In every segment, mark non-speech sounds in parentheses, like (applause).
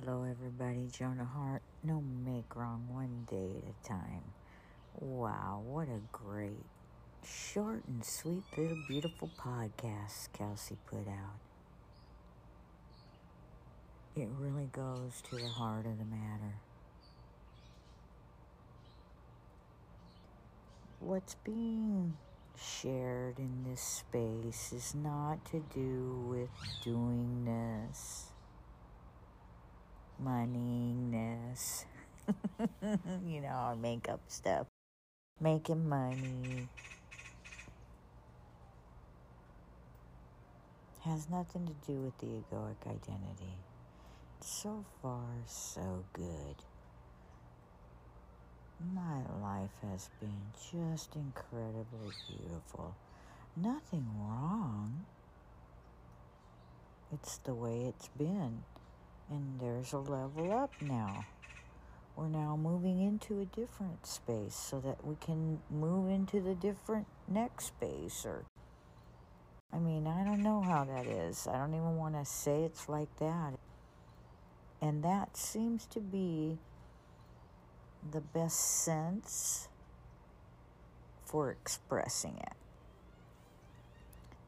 Hello, everybody. Jonah Hart. No make wrong one day at a time. Wow, what a great, short and sweet little beautiful podcast Kelsey put out. It really goes to the heart of the matter. What's being shared in this space is not to do with doing this moneyness. (laughs) you know, our makeup stuff. Making money. Has nothing to do with the egoic identity. So far, so good. My life has been just incredibly beautiful. Nothing wrong. It's the way it's been. And there's a level up now. We're now moving into a different space so that we can move into the different next space or I mean, I don't know how that is. I don't even want to say it's like that. And that seems to be the best sense for expressing it.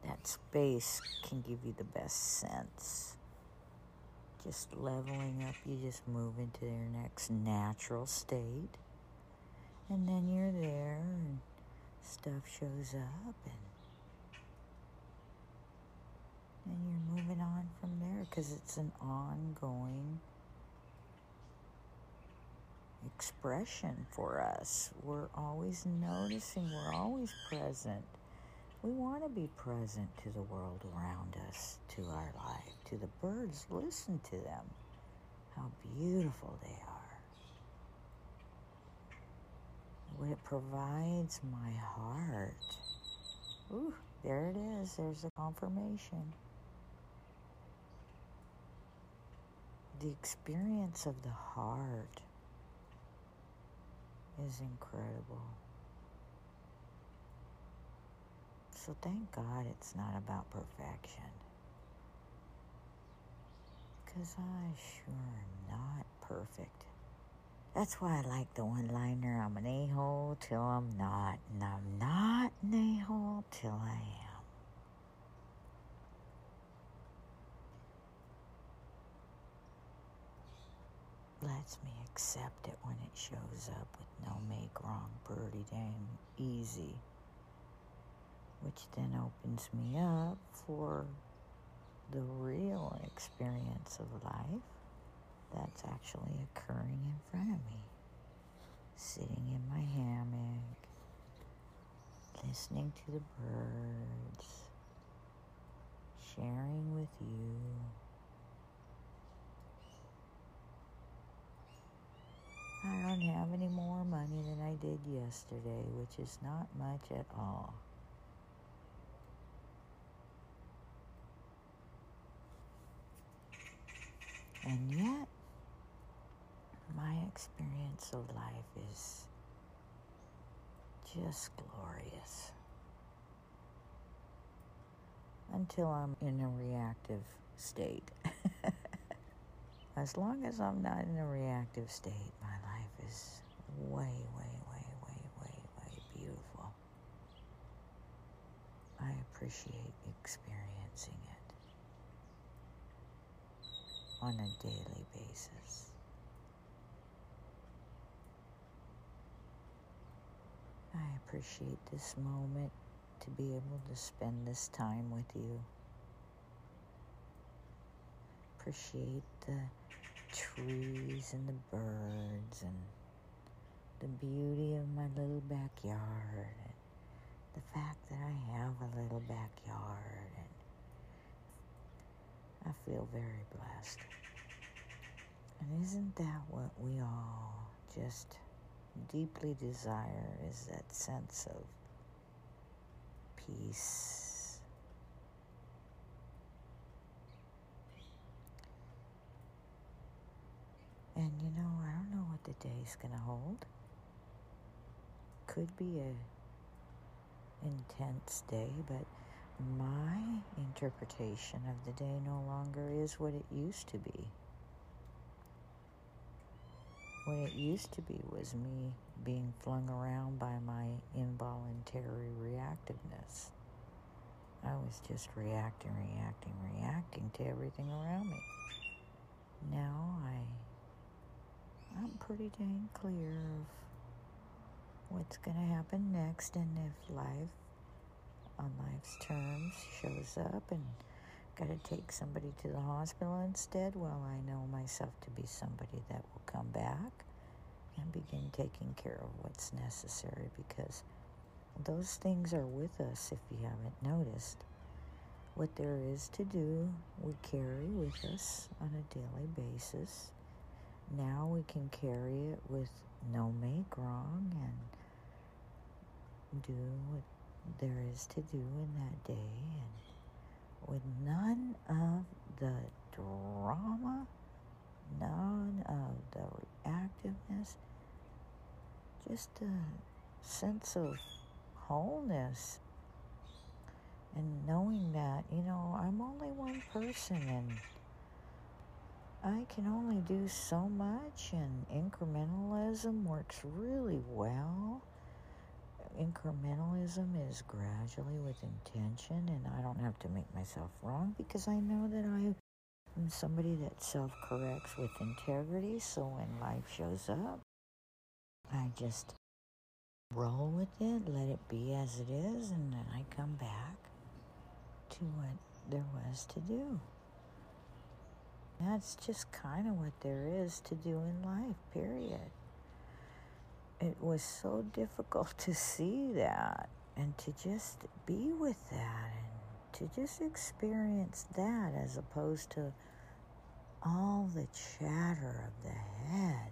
That space can give you the best sense just leveling up, you just move into your next natural state. And then you're there and stuff shows up and and you're moving on from there because it's an ongoing expression for us. We're always noticing, we're always present. We want to be present to the world around us, to our life, to the birds. Listen to them, how beautiful they are. What it provides my heart. Ooh, there it is. There's a confirmation. The experience of the heart is incredible. So thank God it's not about perfection. Because I sure am not perfect. That's why I like the one liner I'm an a hole till I'm not, and I'm not an a hole till I am. lets me accept it when it shows up with no make wrong, pretty damn easy which then opens me up for the real experience of life that's actually occurring in front of me. Sitting in my hammock, listening to the birds, sharing with you. I don't have any more money than I did yesterday, which is not much at all. And yet, my experience of life is just glorious. Until I'm in a reactive state. (laughs) as long as I'm not in a reactive state, my life is way, way, way, way, way, way beautiful. I appreciate experiencing it on a daily basis. I appreciate this moment to be able to spend this time with you. Appreciate the trees and the birds and the beauty of my little backyard and the fact that I have a little backyard I feel very blessed. And isn't that what we all just deeply desire is that sense of peace. And you know, I don't know what the day's going to hold. Could be a intense day, but my interpretation of the day no longer is what it used to be. what it used to be was me being flung around by my involuntary reactiveness. I was just reacting, reacting, reacting to everything around me. Now I I'm pretty dang clear of what's going to happen next and if life on life's terms shows up and got to take somebody to the hospital instead. Well i know myself to be somebody that will come back and begin taking care of what's necessary because those things are with us if you haven't noticed. What there is to do we carry with us on a daily basis. Now we can carry it with no make wrong and do what there is to do in that day and with none of the drama, none of the reactiveness, just a sense of wholeness and knowing that, you know, I'm only one person and I can only do so much, and incrementalism works really well. Incrementalism is gradually with intention, and I don't have to make myself wrong because I know that I am somebody that self corrects with integrity. So when life shows up, I just roll with it, let it be as it is, and then I come back to what there was to do. That's just kind of what there is to do in life, period. It was so difficult to see that and to just be with that and to just experience that as opposed to all the chatter of the head.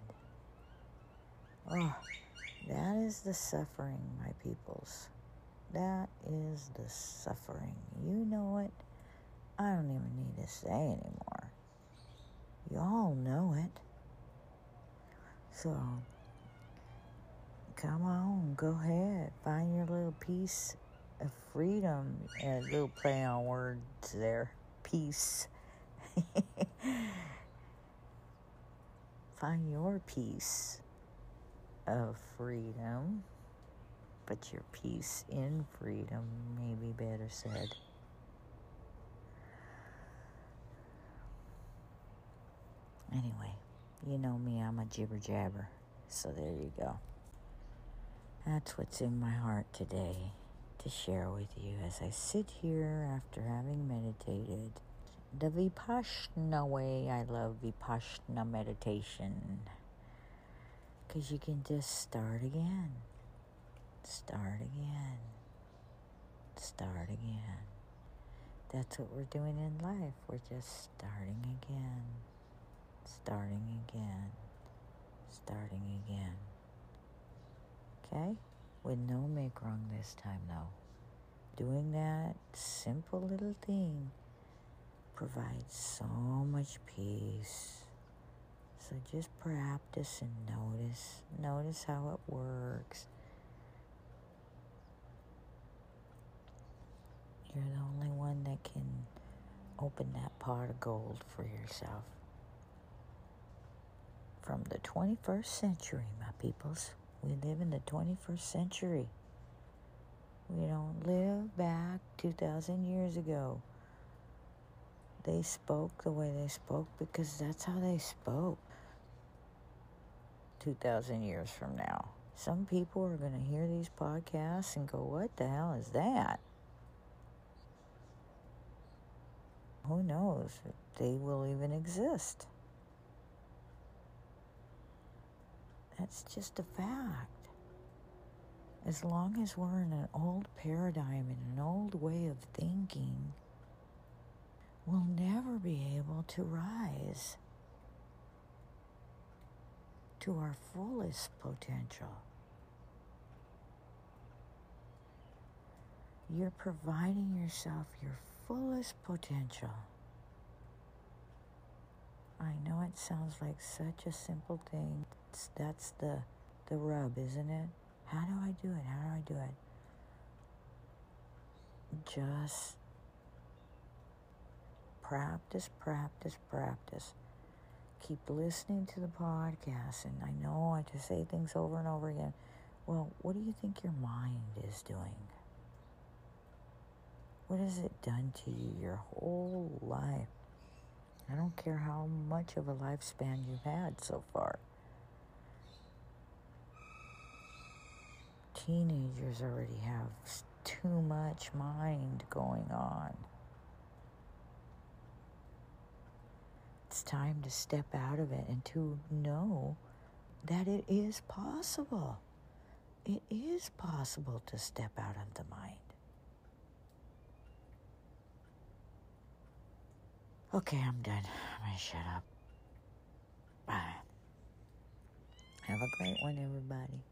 Oh, that is the suffering, my peoples. That is the suffering. You know it. I don't even need to say anymore. You all know it. So, come on, go ahead. Find your little piece of freedom. A little play on words there. Peace. (laughs) Find your piece of freedom. But your peace in freedom may be better said. Anyway, you know me, I'm a jibber jabber. So there you go. That's what's in my heart today to share with you as I sit here after having meditated. The Vipassana way, I love Vipassana meditation. Because you can just start again, start again, start again. That's what we're doing in life. We're just starting again starting again, starting again. Okay? With no make wrong this time, though. Doing that simple little thing provides so much peace. So just practice and notice. Notice how it works. You're the only one that can open that pot of gold for yourself from the 21st century, my peoples. We live in the 21st century. We don't live back 2,000 years ago. They spoke the way they spoke because that's how they spoke 2,000 years from now. Some people are going to hear these podcasts and go, What the hell is that? Who knows they will even exist? That's just a fact. As long as we're in an old paradigm and an old way of thinking, we'll never be able to rise to our fullest potential. You're providing yourself your fullest potential. I know it sounds like such a simple thing. It's, that's the the rub, isn't it? How do I do it? How do I do it? Just practice, practice, practice. keep listening to the podcast, and I know I just say things over and over again. Well, what do you think your mind is doing? What has it done to you your whole life? I don't care how much of a lifespan you've had so far. Teenagers already have too much mind going on. It's time to step out of it and to know that it is possible. It is possible to step out of the mind. Okay, I'm done. I'm gonna shut up. Bye. Have a great one, everybody.